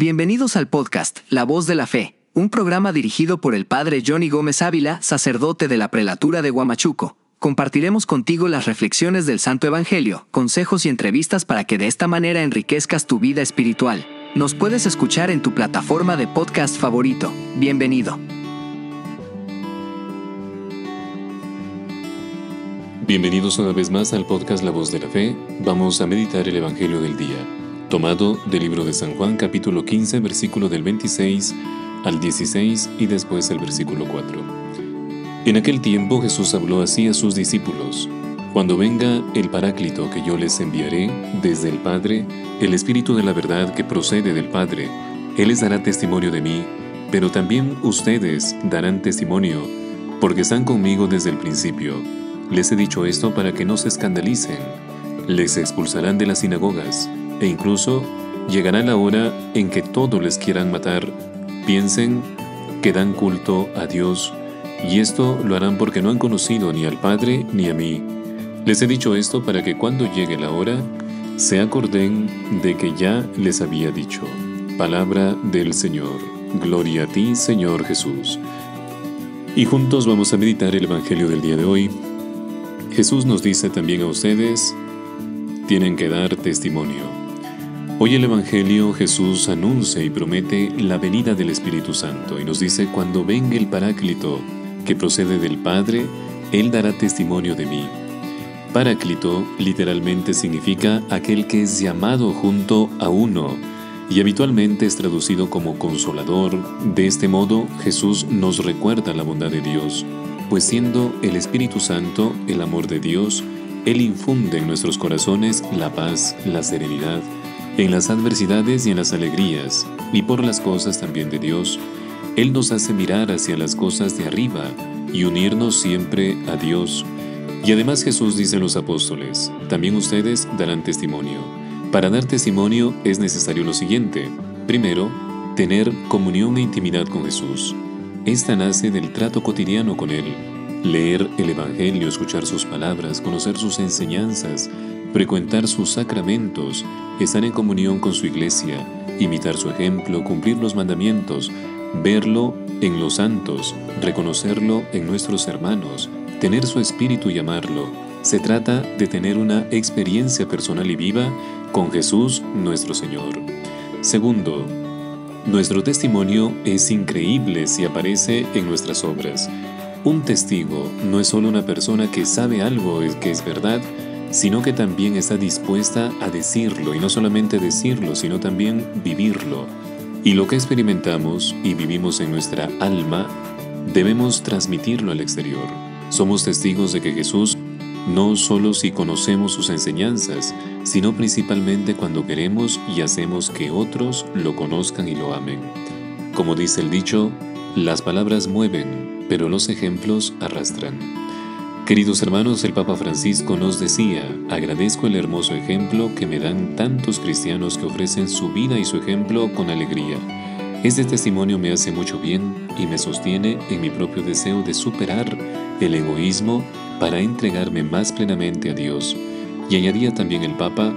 Bienvenidos al podcast La Voz de la Fe, un programa dirigido por el Padre Johnny Gómez Ávila, sacerdote de la prelatura de Huamachuco. Compartiremos contigo las reflexiones del Santo Evangelio, consejos y entrevistas para que de esta manera enriquezcas tu vida espiritual. Nos puedes escuchar en tu plataforma de podcast favorito. Bienvenido. Bienvenidos una vez más al podcast La Voz de la Fe. Vamos a meditar el Evangelio del día, tomado del libro de San Juan capítulo 15 versículo del 26 al 16 y después el versículo 4. En aquel tiempo Jesús habló así a sus discípulos. Cuando venga el Paráclito que yo les enviaré desde el Padre, el Espíritu de la verdad que procede del Padre, Él les dará testimonio de mí, pero también ustedes darán testimonio, porque están conmigo desde el principio. Les he dicho esto para que no se escandalicen. Les expulsarán de las sinagogas, e incluso llegará la hora en que todos les quieran matar. Piensen que dan culto a Dios, y esto lo harán porque no han conocido ni al Padre ni a mí. Les he dicho esto para que cuando llegue la hora, se acorden de que ya les había dicho. Palabra del Señor. Gloria a ti, Señor Jesús. Y juntos vamos a meditar el Evangelio del día de hoy, Jesús nos dice también a ustedes, tienen que dar testimonio. Hoy el Evangelio Jesús anuncia y promete la venida del Espíritu Santo y nos dice, cuando venga el Paráclito, que procede del Padre, Él dará testimonio de mí. Paráclito literalmente significa aquel que es llamado junto a uno y habitualmente es traducido como consolador. De este modo, Jesús nos recuerda la bondad de Dios pues siendo el Espíritu Santo el amor de Dios, Él infunde en nuestros corazones la paz, la serenidad, en las adversidades y en las alegrías, y por las cosas también de Dios, Él nos hace mirar hacia las cosas de arriba y unirnos siempre a Dios. Y además Jesús dice a los apóstoles, también ustedes darán testimonio. Para dar testimonio es necesario lo siguiente. Primero, tener comunión e intimidad con Jesús. Esta nace del trato cotidiano con Él. Leer el Evangelio, escuchar sus palabras, conocer sus enseñanzas, frecuentar sus sacramentos, estar en comunión con su iglesia, imitar su ejemplo, cumplir los mandamientos, verlo en los santos, reconocerlo en nuestros hermanos, tener su espíritu y amarlo. Se trata de tener una experiencia personal y viva con Jesús nuestro Señor. Segundo, nuestro testimonio es increíble si aparece en nuestras obras. Un testigo no es solo una persona que sabe algo que es verdad, sino que también está dispuesta a decirlo, y no solamente decirlo, sino también vivirlo. Y lo que experimentamos y vivimos en nuestra alma, debemos transmitirlo al exterior. Somos testigos de que Jesús no solo si conocemos sus enseñanzas, sino principalmente cuando queremos y hacemos que otros lo conozcan y lo amen. Como dice el dicho, las palabras mueven, pero los ejemplos arrastran. Queridos hermanos, el Papa Francisco nos decía, agradezco el hermoso ejemplo que me dan tantos cristianos que ofrecen su vida y su ejemplo con alegría. Este testimonio me hace mucho bien y me sostiene en mi propio deseo de superar el egoísmo para entregarme más plenamente a Dios. Y añadía también el Papa,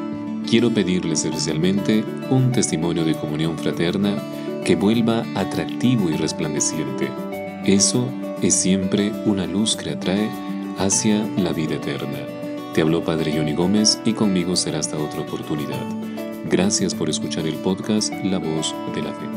quiero pedirles especialmente un testimonio de comunión fraterna que vuelva atractivo y resplandeciente. Eso es siempre una luz que atrae hacia la vida eterna. Te habló Padre Johnny Gómez y conmigo será hasta otra oportunidad. Gracias por escuchar el podcast La Voz de la Fe.